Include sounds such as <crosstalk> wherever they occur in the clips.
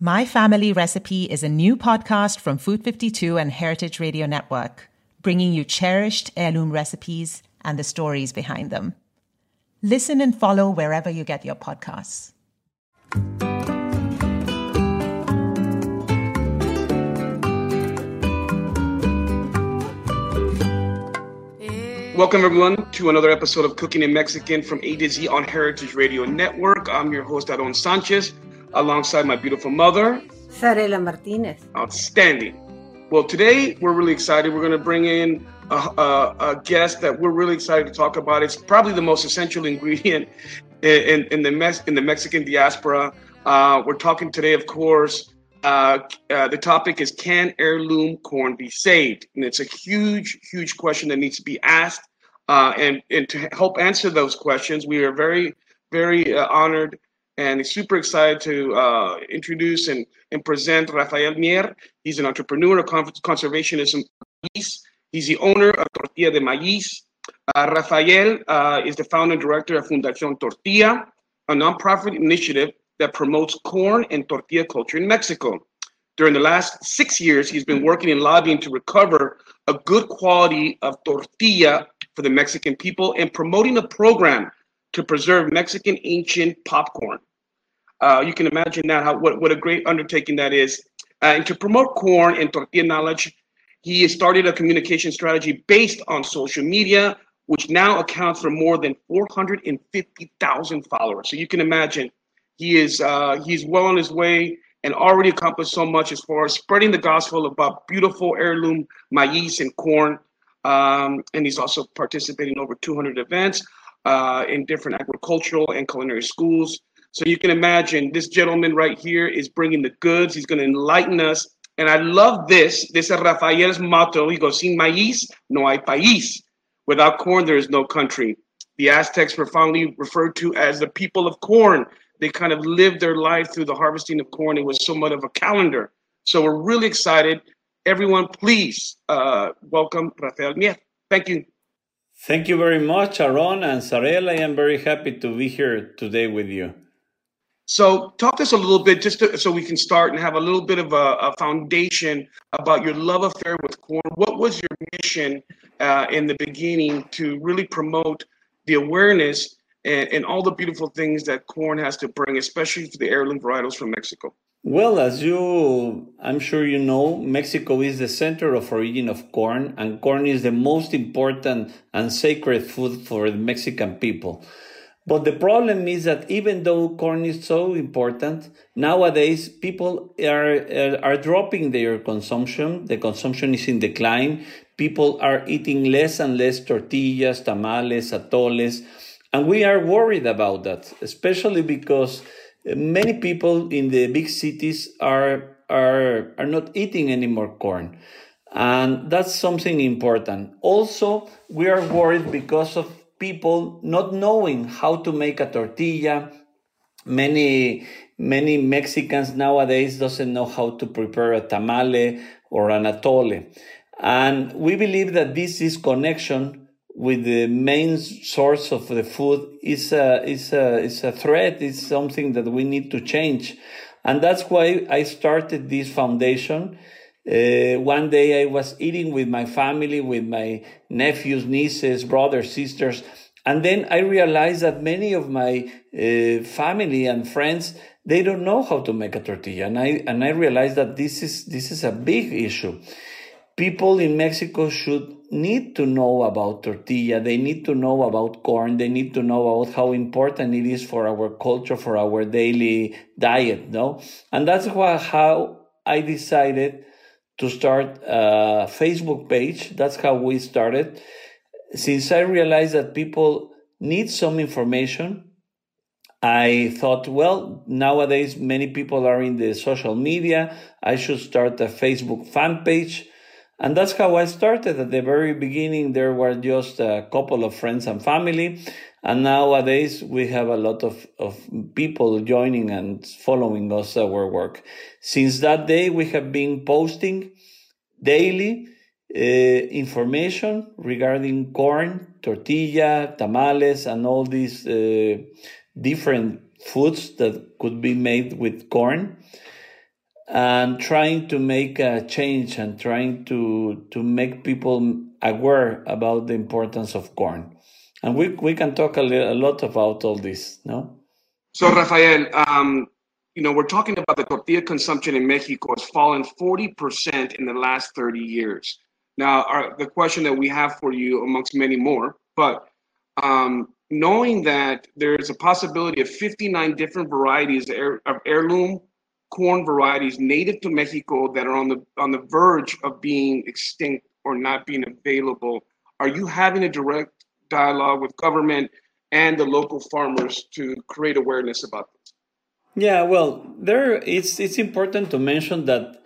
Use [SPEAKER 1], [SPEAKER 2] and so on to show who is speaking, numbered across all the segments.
[SPEAKER 1] My Family Recipe is a new podcast from Food 52 and Heritage Radio Network, bringing you cherished heirloom recipes and the stories behind them. Listen and follow wherever you get your podcasts.
[SPEAKER 2] Welcome, everyone, to another episode of Cooking in Mexican from A to Z on Heritage Radio Network. I'm your host, Aaron Sanchez alongside my beautiful mother,
[SPEAKER 3] Zarela Martinez.
[SPEAKER 2] Outstanding. Well, today we're really excited. We're going to bring in a, a, a, guest that we're really excited to talk about. It's probably the most essential ingredient in, in, the, Mex- in the Mexican diaspora. Uh, we're talking today, of course. Uh, uh, the topic is Can heirloom corn be saved? And it's a huge, huge question that needs to be asked. Uh, and, and to help answer those questions, we are very, very uh, honored and super excited to uh, introduce and, and present Rafael Mier. He's an entrepreneur of conservationism. He's the owner of Tortilla de Maíz. Uh, Rafael uh, is the founder and director of Fundación Tortilla, a nonprofit initiative that promotes corn and tortilla culture in Mexico. During the last six years, he's been working in lobbying to recover a good quality of tortilla for the Mexican people and promoting a program to preserve Mexican ancient popcorn. Uh, you can imagine that how what, what a great undertaking that is. Uh, and to promote corn and tortilla knowledge, he started a communication strategy based on social media, which now accounts for more than 450,000 followers. So you can imagine he is uh, he's well on his way and already accomplished so much as far as spreading the gospel about beautiful heirloom maize and corn. Um, and he's also participating in over 200 events uh, in different agricultural and culinary schools. So you can imagine this gentleman right here is bringing the goods. He's going to enlighten us. And I love this. This is Rafael's motto. He goes, Sin maíz, no hay país. Without corn, there is no country. The Aztecs were fondly referred to as the people of corn. They kind of lived their life through the harvesting of corn. It was somewhat of a calendar. So we're really excited. Everyone, please uh, welcome Rafael Mier. Thank you.
[SPEAKER 4] Thank you very much, Aaron and Sarel. I am very happy to be here today with you.
[SPEAKER 2] So, talk to us a little bit, just to, so we can start and have a little bit of a, a, foundation about your love affair with corn. What was your mission uh, in the beginning to really promote the awareness and, and, all the beautiful things that corn has to bring, especially for the heirloom varietals from Mexico?
[SPEAKER 4] Well, as you, I'm sure you know, Mexico is the center of origin of corn, and corn is the most important and sacred food for the Mexican people. But the problem is that even though corn is so important, nowadays people are, are, are dropping their consumption. The consumption is in decline. People are eating less and less tortillas, tamales, atoles. And we are worried about that, especially because uh, many people in the big cities are, are, are not eating any more corn. And that's something important. Also, we are worried because of people not knowing how to make a tortilla. Many many Mexicans nowadays doesn't know how to prepare a tamale or an atole. And we believe that this is connection with the main source of the food is a, is a, is a threat, is something that we need to change. And that's why I started this foundation uh, one day I was eating with my family, with my nephews, nieces, brothers, sisters, and then I realized that many of my uh, family and friends they don't know how to make a tortilla, and I and I realized that this is this is a big issue. People in Mexico should need to know about tortilla. They need to know about corn. They need to know about how important it is for our culture, for our daily diet. No, and that's why how I decided to start a Facebook page. That's how we started. Since I realized that people need some information, I thought, well, nowadays many people are in the social media. I should start a Facebook fan page. And that's how I started. At the very beginning, there were just a couple of friends and family. And nowadays we have a lot of, of people joining and following us our work. Since that day, we have been posting daily uh, information regarding corn, tortilla, tamales, and all these uh, different foods that could be made with corn. and trying to make a change and trying to to make people aware about the importance of corn. And we we can talk a, li- a lot about all this, no?
[SPEAKER 2] So, Rafael, um, you know, we're talking about the tortilla consumption in Mexico has fallen 40% in the last 30 years. Now, our, the question that we have for you, amongst many more, but um, knowing that there is a possibility of 59 different varieties of heirloom corn varieties native to Mexico that are on the on the verge of being extinct or not being available, are you having a direct dialogue with government and the local farmers to create awareness about this?
[SPEAKER 4] Yeah, well, there it's it's important to mention that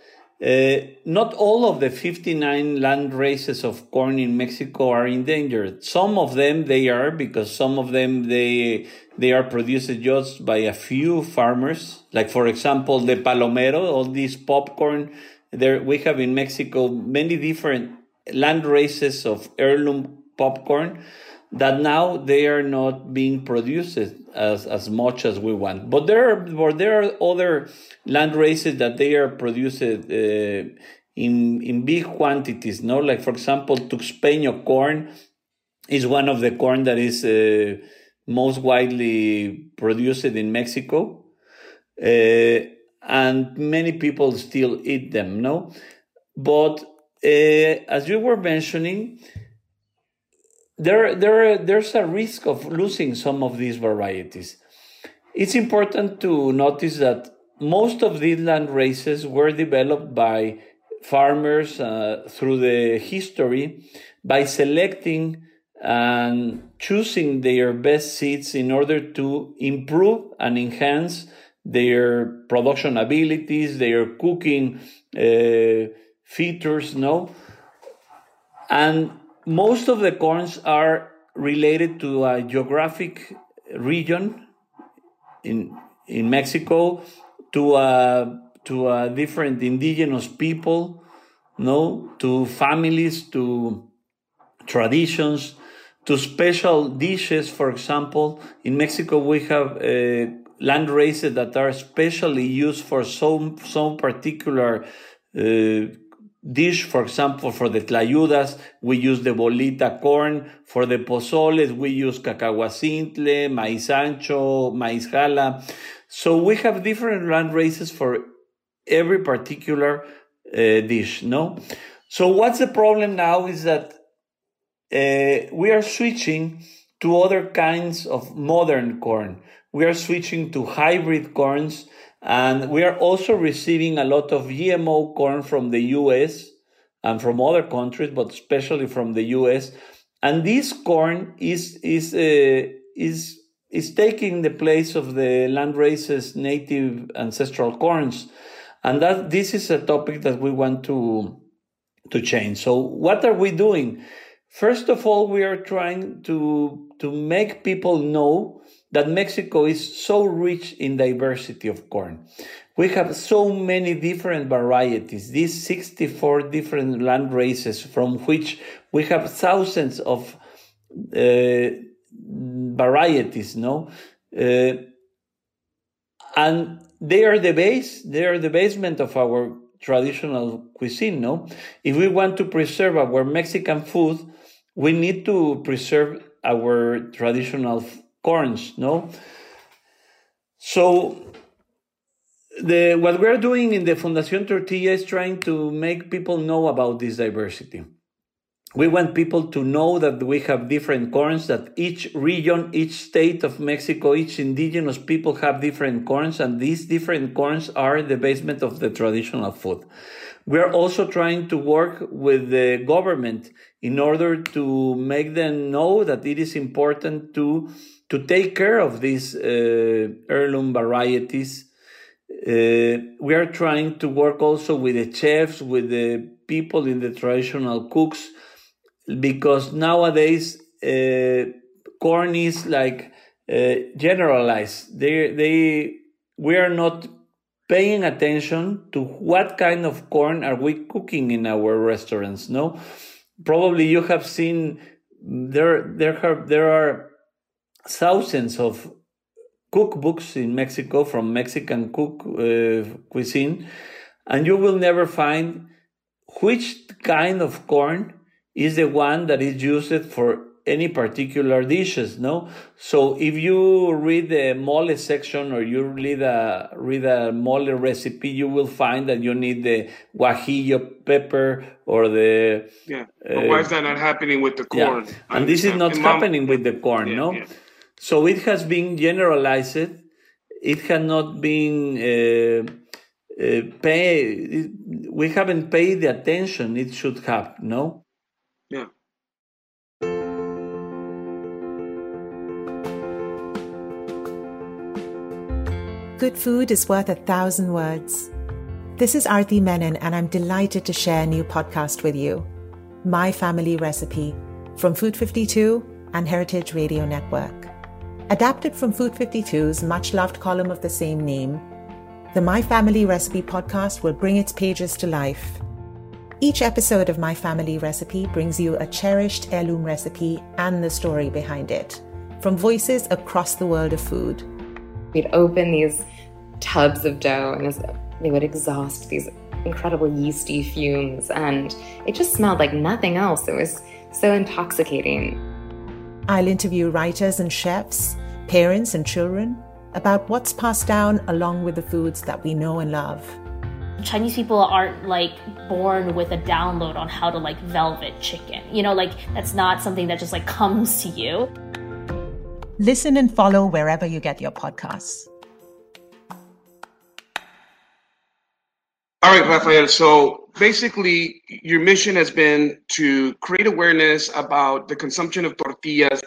[SPEAKER 4] uh, not all of the 59 land races of corn in Mexico are endangered. Some of them they are because some of them they they are produced just by a few farmers. Like for example, the palomero, all these popcorn. There we have in Mexico many different land races of heirloom popcorn that now they are not being produced as, as much as we want. But there are, but there are other land races that they are produced uh, in, in big quantities, no? Like, for example, Tuxpeño corn is one of the corn that is uh, most widely produced in Mexico. Uh, and many people still eat them, no? But uh, as you were mentioning, there, there, there's a risk of losing some of these varieties. It's important to notice that most of these land races were developed by farmers uh, through the history by selecting and choosing their best seeds in order to improve and enhance their production abilities, their cooking uh, features, no? And most of the corns are related to a geographic region in in Mexico to a to a different indigenous people no? To families to traditions to special dishes. For example in Mexico we have uh, land races that are specially used for some some particular uh, dish. For example, for the tlayudas, we use the bolita corn. For the pozoles, we use cacahuacintle, maíz ancho, maíz jala. So we have different land races for every particular uh, dish, no? So what's the problem now is that uh, we are switching to other kinds of modern corn. We are switching to hybrid corns and we are also receiving a lot of GMO corn from the US and from other countries, but especially from the US. And this corn is, is, uh, is, is taking the place of the land races native ancestral corns. And that this is a topic that we want to, to change. So what are we doing? First of all, we are trying to, to make people know that Mexico is so rich in diversity of corn. We have so many different varieties, these 64 different land races from which we have thousands of uh, varieties, no? Uh, and they are the base, they are the basement of our traditional cuisine, no? If we want to preserve our Mexican food, we need to preserve our traditional corns, no? So the what we're doing in the Fundación Tortilla is trying to make people know about this diversity. We want people to know that we have different corns, that each region, each state of Mexico, each indigenous people have different corns, and these different corns are the basement of the traditional food. We're also trying to work with the government in order to make them know that it is important to to take care of these uh, heirloom varieties. Uh, we are trying to work also with the chefs, with the people in the traditional cooks, because nowadays uh, corn is like generalized. They, they, we are not paying attention to what kind of corn are we cooking in our restaurants. No, probably you have seen there there have there are thousands of cookbooks in Mexico from Mexican cook uh, cuisine. and you will never find which kind of corn is the one that is used for any particular dishes, no? So if you read the mole section or you read a read a mole recipe, you will find that you need the guajillo pepper or the
[SPEAKER 2] yeah. But uh, why is that not happening with the corn?
[SPEAKER 4] Yeah. And this is not happening with the corn, yeah, no? Yeah. So it has been generalized. It has not been uh, uh, pay. We haven't paid the attention it should have, no?
[SPEAKER 2] Yeah.
[SPEAKER 1] Good food is worth a thousand words. This is Arti Menon, and I'm delighted to share a new podcast with you My Family Recipe from Food 52 and Heritage Radio Network. Adapted from Food 52's much loved column of the same name, the My Family Recipe podcast will bring its pages to life. Each episode of My Family Recipe brings you a cherished heirloom recipe and the story behind it, from voices across the world of food.
[SPEAKER 3] We'd open these tubs of dough and they would exhaust these incredible yeasty fumes and it just smelled like nothing else. It was so intoxicating.
[SPEAKER 1] I'll interview writers and chefs, parents and children about what's passed down along with the foods that we know and love.
[SPEAKER 5] Chinese people aren't like born with a download on how to like velvet chicken. You know, like that's not something that just like comes to you.
[SPEAKER 1] Listen and follow wherever you get your podcasts.
[SPEAKER 2] All right, Rafael. So basically, your mission has been to create awareness about the consumption of tortillas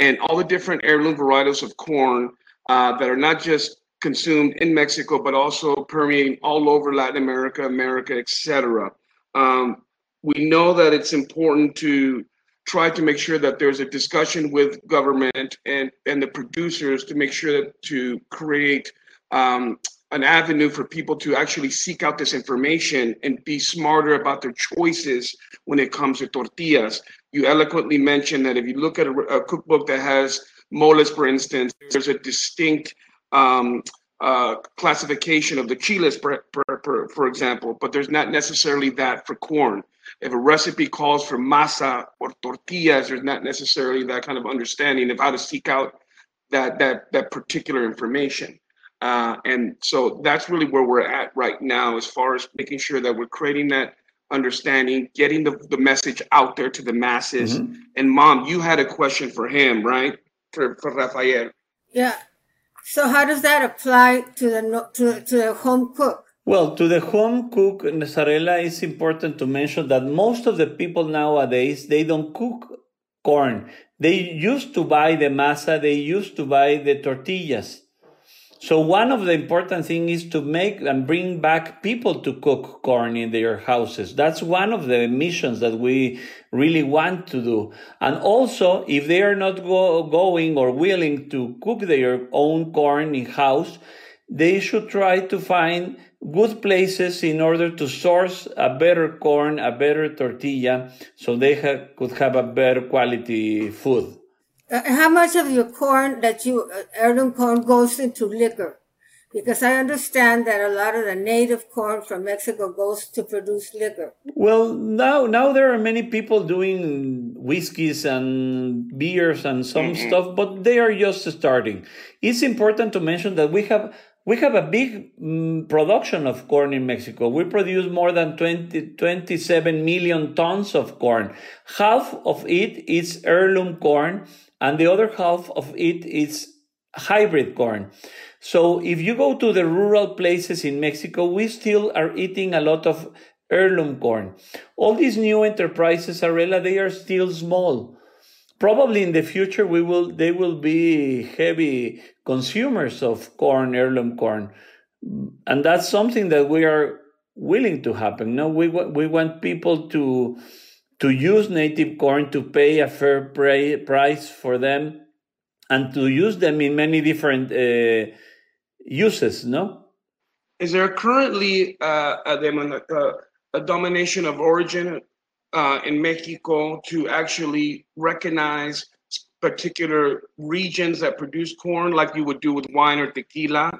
[SPEAKER 2] and all the different heirloom varietals of corn uh, that are not just consumed in Mexico, but also permeating all over Latin America, America, etc. Um, we know that it's important to try to make sure that there's a discussion with government and, and the producers to make sure that to create um, an avenue for people to actually seek out this information and be smarter about their choices when it comes to tortillas. You eloquently mentioned that if you look at a, a cookbook that has moles, for instance, there's a distinct um, uh, classification of the chiles, per, per, per, for example, but there's not necessarily that for corn. If a recipe calls for masa or tortillas, there's not necessarily that kind of understanding of how to seek out that that that particular information. Uh, and so that's really where we're at right now as far as making sure that we're creating that understanding, getting the, the message out there to the masses. Mm-hmm. And mom, you had a question for him, right? For, for Rafael.
[SPEAKER 6] Yeah. So how does that apply to the to, to the home cook?
[SPEAKER 4] Well, to the home cook, Nazarela, it's important to mention that most of the people nowadays they don't cook corn. They used to buy the masa, they used to buy the tortillas. So one of the important things is to make and bring back people to cook corn in their houses. That's one of the missions that we really want to do. And also, if they are not go- going or willing to cook their own corn in house, they should try to find good places in order to source a better corn, a better tortilla, so they ha- could have a better quality food.
[SPEAKER 6] Uh, how much of your corn that you uh, heirloom corn goes into liquor? Because I understand that a lot of the native corn from Mexico goes to produce liquor.
[SPEAKER 4] Well, now now there are many people doing whiskeys and beers and some mm-hmm. stuff, but they are just starting. It's important to mention that we have we have a big um, production of corn in Mexico. We produce more than 20, 27 million tons of corn. Half of it is heirloom corn and the other half of it is hybrid corn. So if you go to the rural places in Mexico, we still are eating a lot of heirloom corn. All these new enterprises, Zarela, they are still small. Probably in the future, we will, they will be heavy consumers of corn, heirloom corn. And that's something that we are willing to happen. No, we, we want people to, to use native corn to pay a fair price for them and to use them in many different uh, uses no
[SPEAKER 2] is there currently uh, a, uh, a, domination of origin uh, in mexico to actually recognize particular regions that produce corn like you would do with wine or tequila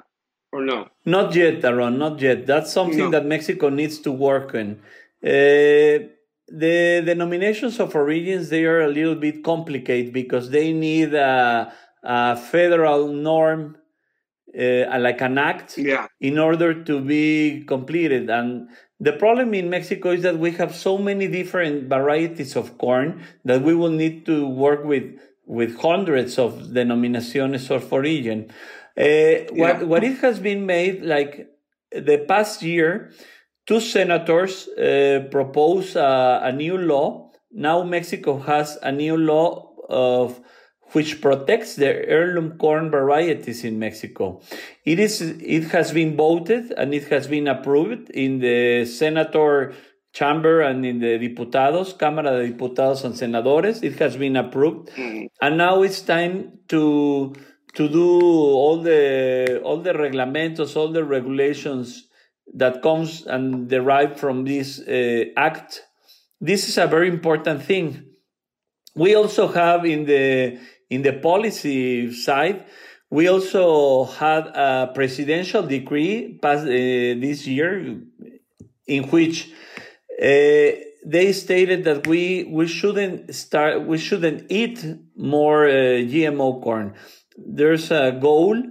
[SPEAKER 2] or no?
[SPEAKER 4] Not yet, Aaron. Not yet. That's something
[SPEAKER 2] No.
[SPEAKER 4] that Mexico needs to work on. Uh, the denominations of origins they are a little bit complicated because they need a, a federal norm, uh, like an act,
[SPEAKER 2] Yeah.
[SPEAKER 4] in order to be completed. And the problem in Mexico is that we have so many different varieties of corn that we will need to work with with hundreds of denominaciones of origin. Uh, what
[SPEAKER 2] Yeah.
[SPEAKER 4] what it has been made like the past year, two senators uh, propose a, a new law. Now Mexico has a new law of which protects the heirloom corn varieties in Mexico. It is it has been voted and it has been approved in the senator chamber and in the diputados, Cámara de Diputados and Senadores. It has been approved, and now it's time to to do all the all the reglamentos, all the regulations that comes and derived from this uh, act. This is a very important thing. We also have in the in the policy side, we also had a presidential decree passed uh, this year, in which uh, they stated that we we shouldn't start we shouldn't eat more uh, GMO corn. There's a goal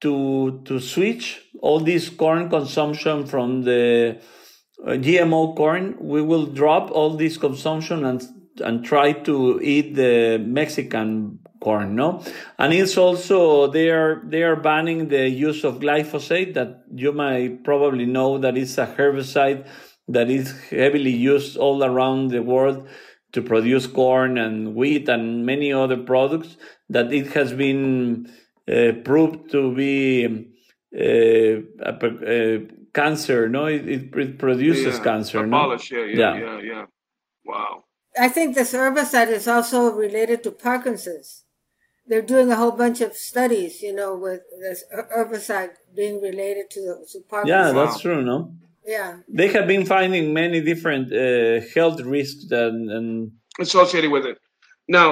[SPEAKER 4] to to switch all this corn consumption from the uh, GMO corn. We will drop all this consumption and and try to eat the Mexican corn, no? And it's also they are they are banning the use of glyphosate that you might probably know that it's a herbicide that is heavily used all around the world to produce corn and wheat and many other products that it has been uh, proved to be cancer no it, it, it produces
[SPEAKER 2] Yeah.
[SPEAKER 4] cancer no?
[SPEAKER 2] Abolish. Yeah, yeah,
[SPEAKER 4] Yeah.
[SPEAKER 2] yeah, yeah, Wow.
[SPEAKER 6] I think this herbicide is also related to Parkinson's. They're doing a whole bunch of studies, you know, with this her- herbicide being related to, to
[SPEAKER 4] yeah
[SPEAKER 6] Parkinson's.
[SPEAKER 4] that's true no
[SPEAKER 6] Yeah.
[SPEAKER 4] they have been finding many different uh, health risks and, and
[SPEAKER 2] associated with it. Now,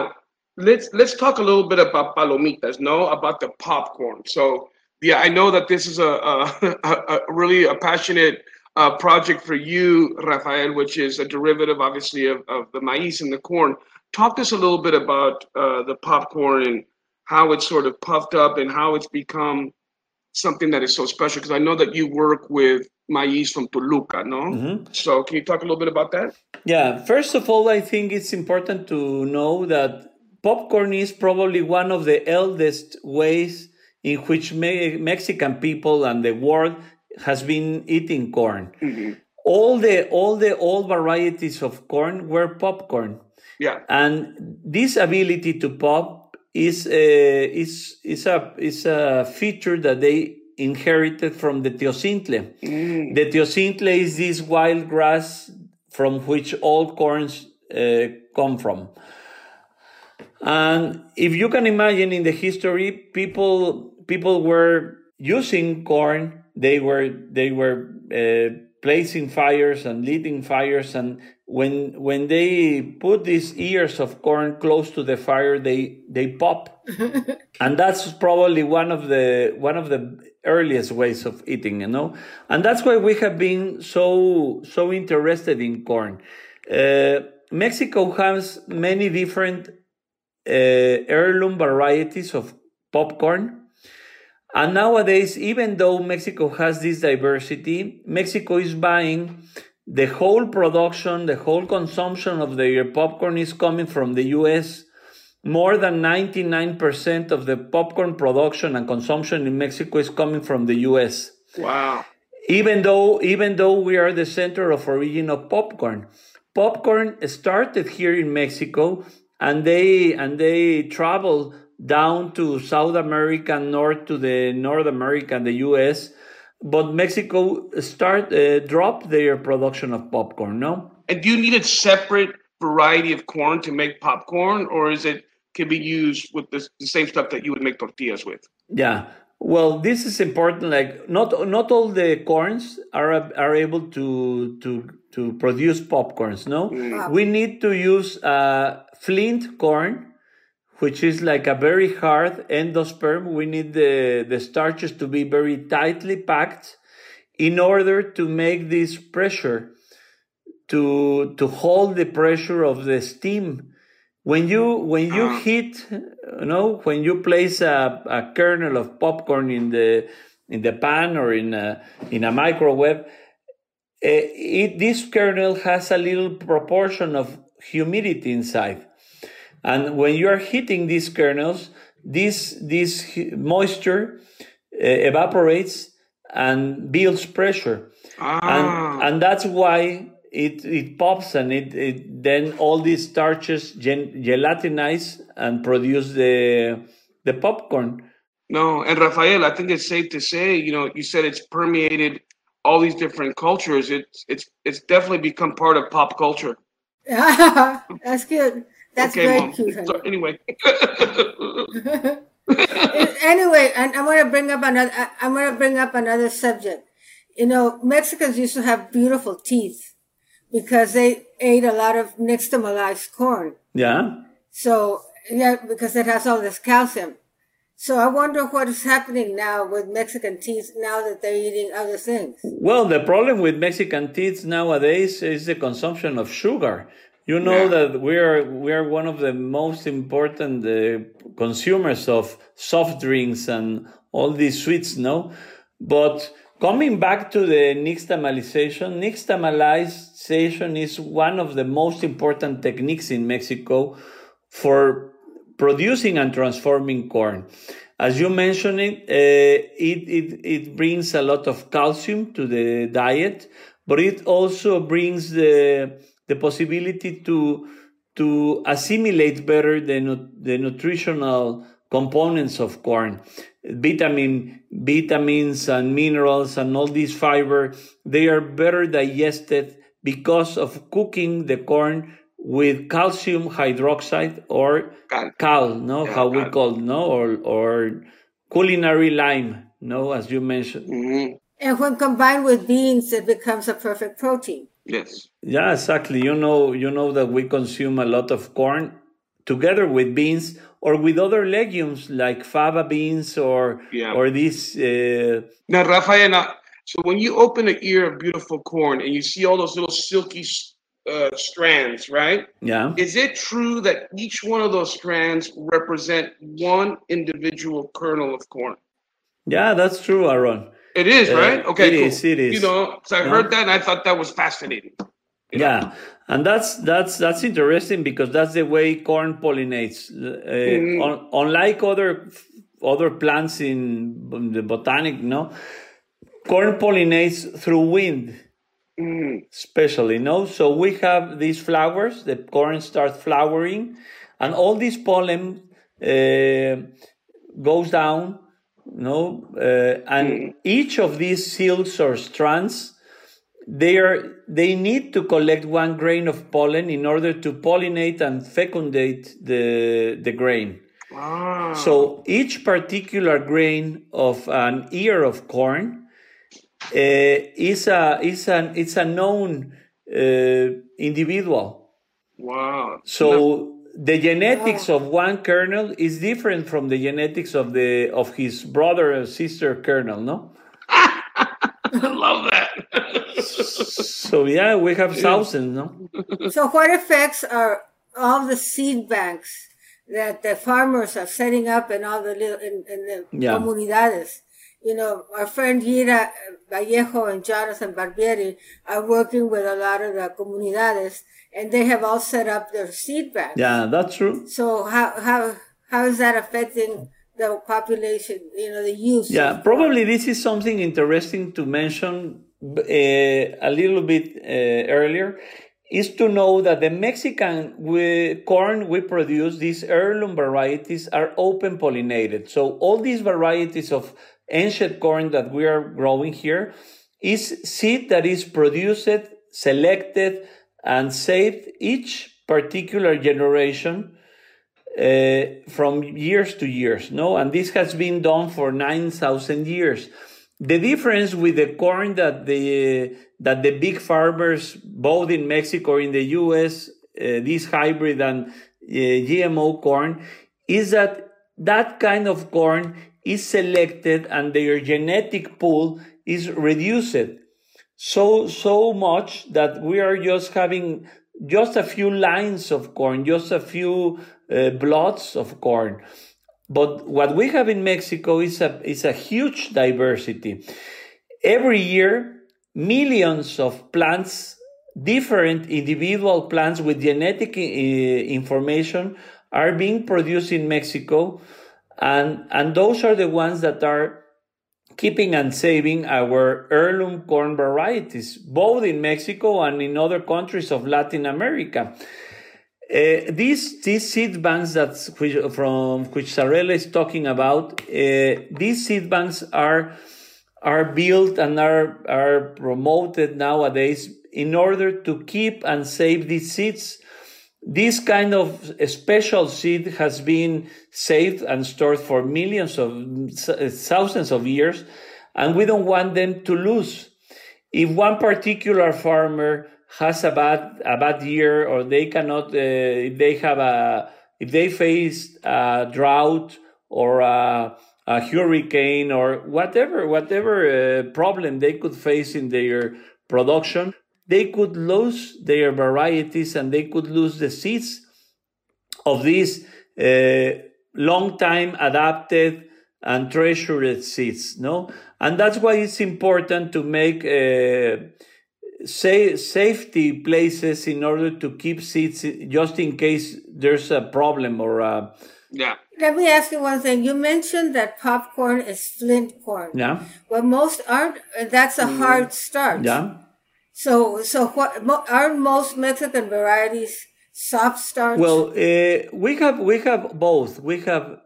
[SPEAKER 2] let's let's talk a little bit about palomitas. No, about the popcorn. So, yeah, I know that this is a, <laughs> a, a, really a passionate uh, project for you, Rafael, which is a derivative, obviously, of, of the maize and the corn. Talk to us a little bit about uh, the popcorn and how it's sort of puffed up and how it's become something that is so special. Because I know that you work with maize from Toluca, no?
[SPEAKER 4] Mhm.
[SPEAKER 2] So, can you talk a little bit about that?
[SPEAKER 4] Yeah, first of all, I think it's important to know that popcorn is probably one of the eldest ways in which me- Mexican people and the world has been eating corn. Mm-hmm. All the all the old varieties of corn were popcorn,
[SPEAKER 2] Yeah.
[SPEAKER 4] and this ability to pop is a, is is a is a feature that they inherited from the teocintle. Mm. The teocintle is this wild grass from which all corns uh, come from. And if you can imagine in the history, people people were using corn. They were they were uh, placing fires and lighting fires, and when when they put these ears of corn close to the fire, they they pop, <laughs> and that's probably one of the one of the earliest ways of eating, you know, and that's why we have been so so interested in corn. Uh, Mexico has many different uh, heirloom varieties of popcorn. And nowadays, even though Mexico has this diversity, Mexico is buying the whole production, the whole consumption of their popcorn is coming from the US. More than 99% of the popcorn production and consumption in Mexico is coming from the US
[SPEAKER 2] Wow.
[SPEAKER 4] even though even though we are the center of origin of popcorn popcorn started here in mexico and they and they travel down to south america north to the north america and the us but mexico start uh, dropped their production of popcorn no
[SPEAKER 2] And do you need a separate variety of corn to make popcorn, or is it can be used with the, the same stuff that you would make tortillas with?
[SPEAKER 4] Yeah. Well, this is important. Like not not all the corns are are able to to to produce popcorns. No, we need to use uh, flint corn, which is like a very hard endosperm. We need the, the starches to be very tightly packed in order to make this pressure to to hold the pressure of the steam when you when you
[SPEAKER 2] Ah.
[SPEAKER 4] heat you know when you place a, a kernel of popcorn in the in the pan or in a in a microwave uh, it, this kernel has a little proportion of humidity inside and when you are heating these kernels this this moisture uh, evaporates and builds pressure
[SPEAKER 2] Ah.
[SPEAKER 4] and and that's why it it pops and it, it then all these starches gen, gelatinize and produce the the popcorn
[SPEAKER 2] No, and Rafael, I think it's safe to say, you know, you said it's permeated all these different cultures. It's it's it's definitely become part of pop culture. <laughs>
[SPEAKER 6] That's good. That's
[SPEAKER 2] okay,
[SPEAKER 6] very
[SPEAKER 2] Mom.
[SPEAKER 6] cute. honey.
[SPEAKER 2] So, anyway. <laughs> <laughs>
[SPEAKER 6] anyway, and I'm going to bring up another. I- I'm going to bring up another subject. You know, Mexicans used to have beautiful teeth because they ate a lot of nixtamalized corn.
[SPEAKER 4] yeah
[SPEAKER 6] So yeah, because it has all this calcium. So I wonder what is happening now with Mexican teeth now that they're eating other things.
[SPEAKER 4] Well, the problem with Mexican teeth nowadays is the consumption of sugar. You know that we are we are one of the most important uh, consumers of soft drinks and all these sweets, no? But coming back to the nixtamalization, nixtamalization is one of the most important techniques in Mexico for producing and transforming corn. As you mentioned it, uh, it, it, it brings a lot of calcium to the diet, but it also brings the, the possibility to, to assimilate better the, the nutritional components of corn. Vitamin, vitamins and minerals and all these fiber, they are better digested because of cooking the corn with calcium hydroxide or
[SPEAKER 2] Got it.
[SPEAKER 4] cal, no,
[SPEAKER 2] Yeah,
[SPEAKER 4] how we
[SPEAKER 2] got it.
[SPEAKER 4] call, no, or or culinary lime, no, as you mentioned.
[SPEAKER 2] Mhm.
[SPEAKER 6] And when combined with beans, it becomes a perfect protein.
[SPEAKER 2] Yes.
[SPEAKER 4] Yeah, exactly. You know, you know that we consume a lot of corn together with beans or with other legumes like fava beans or
[SPEAKER 2] Yeah.
[SPEAKER 4] or these. Uh,
[SPEAKER 2] Now, Rafael, so when you open an ear of beautiful corn and you see all those little silky uh, strands, right?
[SPEAKER 4] yeah,
[SPEAKER 2] Is it true that each one of those strands represent one individual kernel of corn?
[SPEAKER 4] yeah, that's true, Aaron.
[SPEAKER 2] It is,
[SPEAKER 4] Uh,
[SPEAKER 2] right? Okay,
[SPEAKER 4] it
[SPEAKER 2] cool.
[SPEAKER 4] is, it is.
[SPEAKER 2] You know, so I
[SPEAKER 4] Yeah.
[SPEAKER 2] heard that and I thought that was fascinating.
[SPEAKER 4] Yeah, and that's that's that's interesting because that's the way corn pollinates. Uh, un- unlike other other plants in the botanic, no, corn pollinates through wind, especially. No, so we have these flowers. The corn starts flowering, and all this pollen uh, goes down. No, uh, and each of these silks or strands they are they need to collect one grain of pollen in order to pollinate and fecundate the the grain.
[SPEAKER 2] Ah,
[SPEAKER 4] so each particular grain of an ear of corn uh, is a is an it's a known uh, individual.
[SPEAKER 2] Wow.
[SPEAKER 4] so the genetics of one kernel is different from the genetics of the of his brother or sister kernel no
[SPEAKER 2] I <laughs> love that.
[SPEAKER 4] so yeah we have thousands no
[SPEAKER 6] So what effects are all the seed banks that the farmers are setting up in all the little in, in the
[SPEAKER 4] Yeah.
[SPEAKER 6] comunidades? You know, our friend Yira Vallejo and Jonathan Barbieri are working with a lot of the comunidades, and they have all set up their seed banks.
[SPEAKER 4] yeah that's true
[SPEAKER 6] So how how how is that affecting the population? You know, the youth.
[SPEAKER 4] Yeah, probably this is something interesting to mention uh, a little bit uh, earlier. Is to know that the Mexican we, corn we produce, these heirloom varieties, are open pollinated. So all these varieties of ancient corn that we are growing here is seed that is produced, selected, and saved each particular generation uh, from years to years, no? And this has been done for 9,000 years. The difference with the corn that the, that the big farmers, both in Mexico or in the US, uh, this hybrid and uh, GMO corn, is that that kind of corn is selected and their genetic pool is reduced so so much that we are just having just a few lines of corn, just a few uh, blots of corn. But what we have in Mexico is a is a huge diversity. Every year, millions of plants, different individual plants with genetic uh, information, are being produced in Mexico, and and those are the ones that are keeping and saving our heirloom corn varieties, both in Mexico and in other countries of Latin America. Uh, these these seed banks that from which Zarela is talking about, uh, these seed banks are are built and are are promoted nowadays in order to keep and save these seeds this kind of special seed has been saved and stored for millions of thousands of years, and we don't want them to lose. If one particular farmer has a bad a bad year, or they cannot, uh, if they have a if they face a drought or a, a hurricane or whatever whatever uh, problem they could face in their production, they could lose their varieties and they could lose the seeds of these uh, long time adapted and treasured seeds no and that's why it's important to make uh, say, safety places in order to keep seeds just in case there's a problem or a,
[SPEAKER 2] yeah
[SPEAKER 6] let me ask you one thing. You mentioned that popcorn is flint corn.
[SPEAKER 4] Yeah.
[SPEAKER 6] Well, most aren't. That's a hard starch.
[SPEAKER 4] Yeah.
[SPEAKER 6] So, so what are most Mexican varieties soft starch?
[SPEAKER 4] Well, uh, we have we have both. We have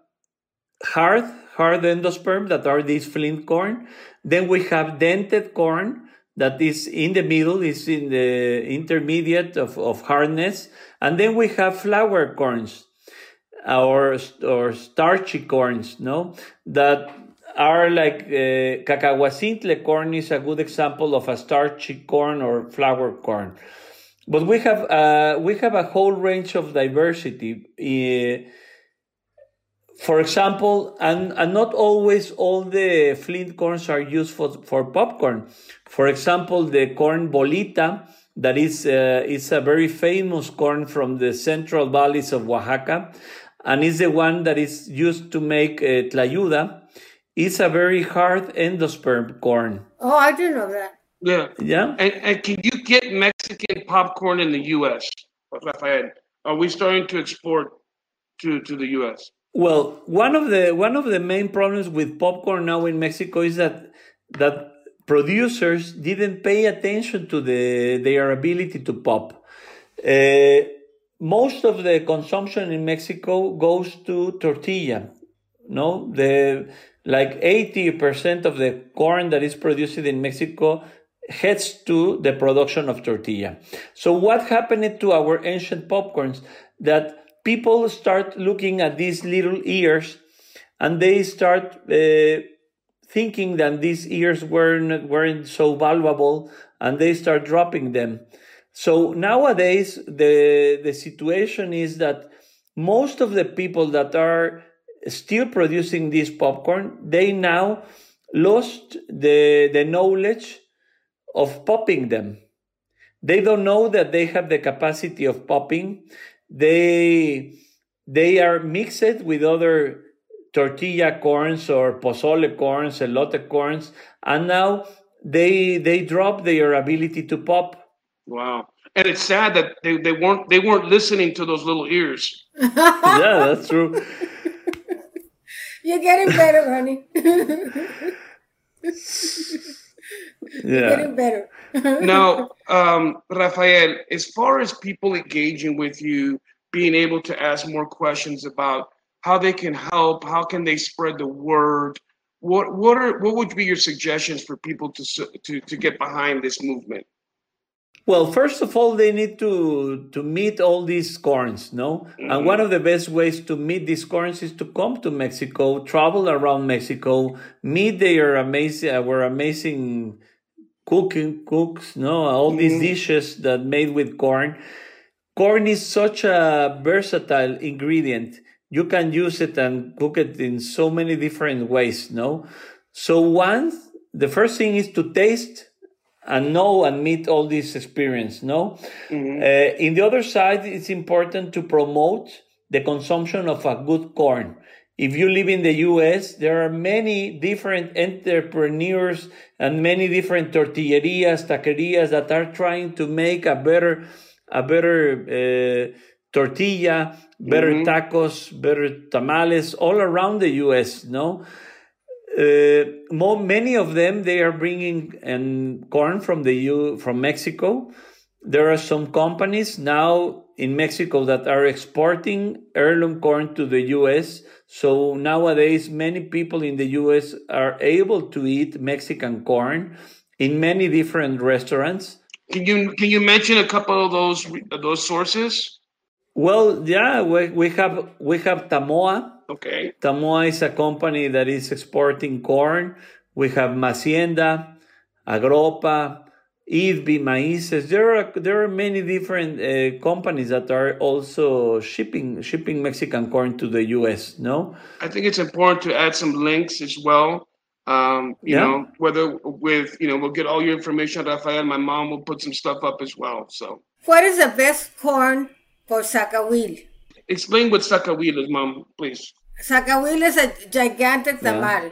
[SPEAKER 4] hard hard endosperm that are these flint corn. Then we have dented corn that is in the middle, is in the intermediate of, of hardness. And then we have flour corns or or starchy corns, no, that are like uh, cacahuacintle corn is a good example of a starchy corn or flour corn. But we have uh, we have a whole range of diversity. Uh, for example, and, and not always all the flint corns are used for, for popcorn. For example, the corn bolita, that is, uh, is a very famous corn from the central valleys of Oaxaca, and is the one that is used to make uh, tlayuda. It's a very hard endosperm corn.
[SPEAKER 6] Oh, I didn't know that.
[SPEAKER 2] Yeah.
[SPEAKER 4] Yeah.
[SPEAKER 2] And, and can you get Mexican popcorn in the U.S., Rafael? Are we starting to export to, to the U.S.?
[SPEAKER 4] Well, one of the one of the main problems with popcorn now in Mexico is that that producers didn't pay attention to the their ability to pop. Uh, most of the consumption in Mexico goes to tortilla. No, the like 80% of the corn that is produced in Mexico heads to the production of tortilla. So what happened to our ancient popcorns that people start looking at these little ears and they start uh, thinking that these ears weren't, weren't so valuable and they start dropping them. So nowadays, the, the situation is that most of the people that are still producing this popcorn, they now lost the, the knowledge of popping them. They don't know that they have the capacity of popping. They, they are mixed with other tortilla corns or pozole corns, elote corns, and now they, they drop their ability to pop.
[SPEAKER 2] Wow. And it's sad that they, they weren't they weren't listening to those little ears. <laughs>
[SPEAKER 4] yeah, that's true.
[SPEAKER 6] You're getting better, honey. <laughs>
[SPEAKER 4] yeah.
[SPEAKER 6] Getting better. <laughs>
[SPEAKER 2] now, um, Rafael, as far as people engaging with you, being able to ask more questions about how they can help, how can they spread the word, what what are what would be your suggestions for people to to to get behind this movement?
[SPEAKER 4] Well, first of all, they need to to meet all these corns, no? Mm-hmm. And one of the best ways to meet these corns is to come to Mexico, travel around Mexico, meet their amazing, our amazing cooking cooks, no? All mm-hmm. these dishes that made with corn. Corn is such a versatile ingredient you can use it and cook it in so many different ways, no? So once the first thing is to taste and know and meet all this experience, no? Mm-hmm. Uh, in the other side, it's important to promote the consumption of a good corn. If you live in the US, there are many different entrepreneurs and many different tortillerias, taquerias that are trying to make a better, a better uh, tortilla, better mm-hmm. tacos, better tamales all around the US, no? Uh, more, many of them they are bringing and um, corn from the U from Mexico. There are some companies now in Mexico that are exporting heirloom corn to the U.S. So nowadays, many people in the U.S. are able to eat Mexican corn in many different restaurants.
[SPEAKER 2] Can you can you mention a couple of those those sources?
[SPEAKER 4] Well, yeah, we, we have we have Tamoa.
[SPEAKER 2] Okay.
[SPEAKER 4] Tamoa is a company that is exporting corn. We have Masienda, Agropa, IDBI, Maices. There are there are many different uh, companies that are also shipping shipping Mexican corn to the U.S. No,
[SPEAKER 2] I think it's important to add some links as well. Um, you yeah. know, whether with you know, we'll get all your information, Rafael. My mom will put some stuff up as well. So,
[SPEAKER 6] what is the best corn for Zacahuil.
[SPEAKER 2] Explain what Zacahuil is, Mom, please.
[SPEAKER 6] Zacahuil is a gigantic tamal. Yeah.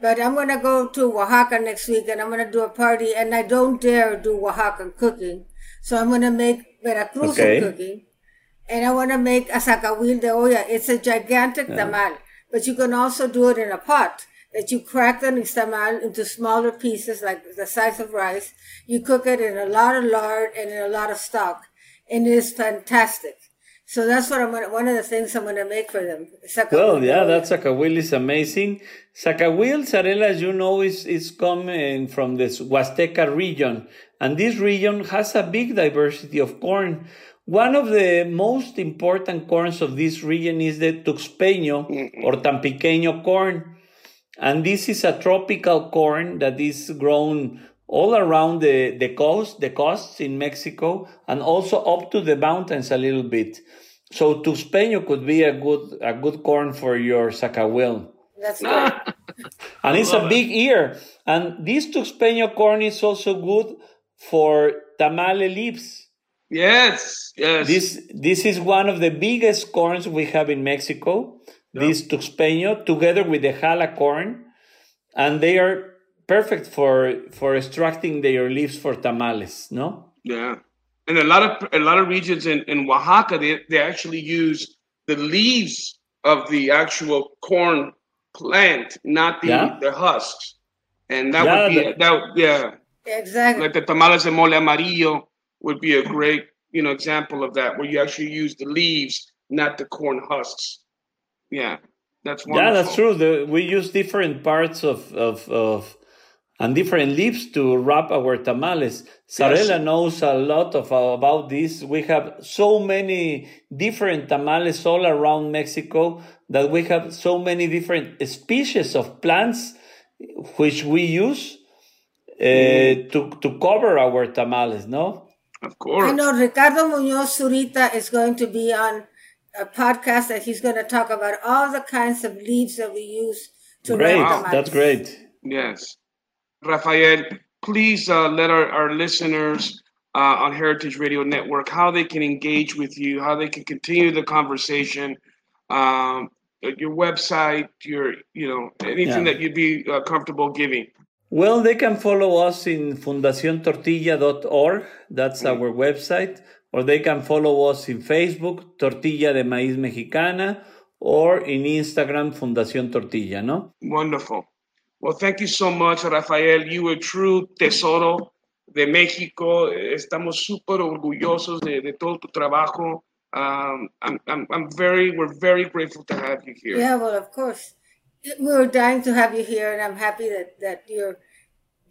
[SPEAKER 6] But I'm going to go to Oaxaca next week and I'm going to do a party and I don't dare do Oaxacan cooking. So I'm going to make Veracruz okay. cooking. And I want to make a Zacahuil de olla. It's a gigantic yeah. tamal. But you can also do it in a pot that you crack the nixtamal into smaller pieces like the size of rice. You cook it in a lot of lard and in a lot of stock and it is fantastic. So that's what I'm gonna, one of the things I'm going to make for them.
[SPEAKER 4] Well, yeah, that Zacahuil is amazing. Zacahuil, Zarela, as you know, is, is coming from this Huasteca region. And this region has a big diversity of corn. One of the most important corns of this region is the Tuxpeño or Tampiqueño corn. And this is a tropical corn that is grown all around the, the coast, the coasts in Mexico, and also up to the mountains a little bit. So Tuxpeño could be a good a good corn for your zacahuil.
[SPEAKER 6] That's <laughs> good.
[SPEAKER 4] and it's a big ear. And this Tuxpeño corn is also good for tamale leaves.
[SPEAKER 2] Yes, yes.
[SPEAKER 4] This this is one of the biggest corns we have in Mexico. Yep. This Tuxpeño, together with the jala corn, and they are perfect for for extracting their leaves for tamales, no?
[SPEAKER 2] Yeah. And a lot of a lot of regions in, in Oaxaca they, they actually use the leaves of the actual corn plant, not the, yeah. the husks. And that yeah, would be the, that yeah.
[SPEAKER 6] Exactly.
[SPEAKER 2] Like the tamales de mole amarillo would be a great, you know, example of that, where you actually use the leaves, not the corn husks. Yeah. That's wonderful.
[SPEAKER 4] Yeah, that's true. The, we use different parts of, of, of and different leaves to wrap our tamales. Zarela yes. knows a lot of about this. We have so many different tamales all around Mexico that we have so many different species of plants which we use uh, mm. to to cover our tamales. No,
[SPEAKER 2] of course.
[SPEAKER 6] I know Ricardo Munoz Zurita is going to be on a podcast that he's going to talk about all the kinds of leaves that we use to
[SPEAKER 4] great.
[SPEAKER 6] wrap tamales.
[SPEAKER 4] That's great.
[SPEAKER 2] Yes. Rafael, please uh, let our, our listeners uh, on Heritage Radio Network how they can engage with you, how they can continue the conversation, um, your website, your you know anything yeah. that you'd be uh, comfortable giving.
[SPEAKER 4] Well, they can follow us in fundaciontortilla.org. That's mm-hmm. our website. Or they can follow us in Facebook, Tortilla de Maíz Mexicana, or in Instagram, Fundación Tortilla, ¿no?
[SPEAKER 2] Wonderful. Well, thank you so much, Rafael. You a true tesoro de México. Estamos súper orgullosos de, de, todo tu trabajo. Um, I'm, I'm, I'm very, we're very grateful to have you here.
[SPEAKER 6] Yeah, well, of course. We were dying to have you here, and I'm happy that, that you're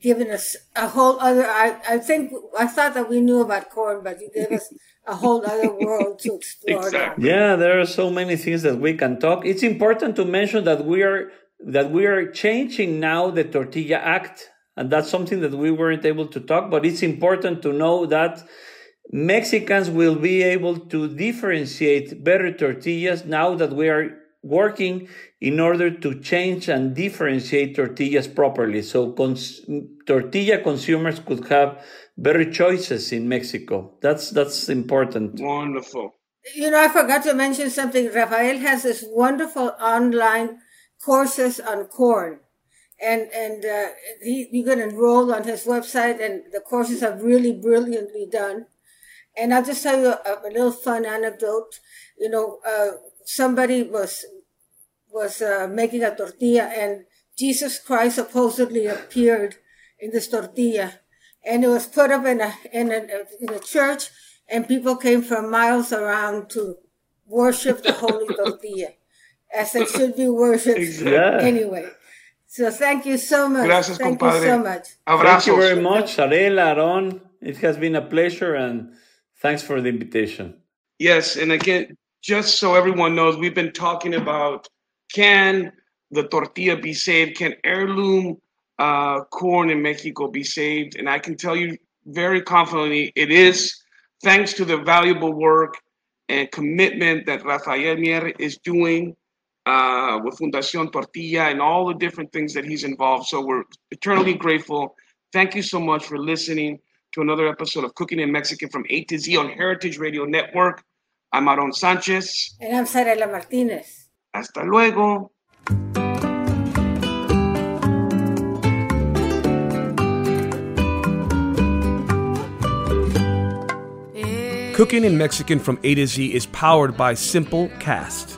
[SPEAKER 6] giving us a whole other. I, I think I thought that we knew about corn, but you gave us a whole other world to explore.
[SPEAKER 2] Exactly.
[SPEAKER 4] Yeah, there are so many things that we can talk. It's important to mention that we are that we are changing now the Tortilla Act, and that's something that we weren't able to talk, but it's important to know that Mexicans will be able to differentiate better tortillas now that we are working in order to change and differentiate tortillas properly so cons- tortilla consumers could have better choices in Mexico. That's that's important.
[SPEAKER 2] Wonderful.
[SPEAKER 6] You know, I forgot to mention something. Rafael has this wonderful online courses on corn. And and uh, he, you can enroll on his website, and the courses are really brilliantly done. And I'll just tell you a, a little fun anecdote. You know, uh, somebody was was uh, making a tortilla, and Jesus Christ supposedly appeared in this tortilla, and it was put up in a in a in a church, and people came from miles around to worship the holy <laughs> tortilla, as it should be worshipped <laughs>
[SPEAKER 4] Yeah.
[SPEAKER 6] anyway. So thank you so much.
[SPEAKER 2] Gracias,
[SPEAKER 6] thank
[SPEAKER 2] compadre.
[SPEAKER 6] you so much.
[SPEAKER 4] Thank you very much, Zarela, Aaron. It has been a pleasure and thanks for the invitation.
[SPEAKER 2] Yes, and again, just so everyone knows, we've been talking about can the tortilla be saved? Can heirloom uh, corn in Mexico be saved? And I can tell you very confidently it is, thanks to the valuable work and commitment that Rafael Mier is doing uh, with Fundación Tortilla and all the different things that he's involved. So we're eternally grateful. Thank you so much for listening to another episode of Cooking in Mexican from A to Z on Heritage Radio Network. I'm Aaron Sanchez.
[SPEAKER 6] And I'm Zarela Martinez.
[SPEAKER 2] Hasta luego.
[SPEAKER 7] Cooking in Mexican from A to Z is powered by Simple Cast.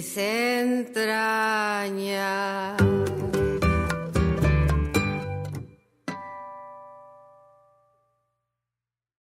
[SPEAKER 8] mis entrañas.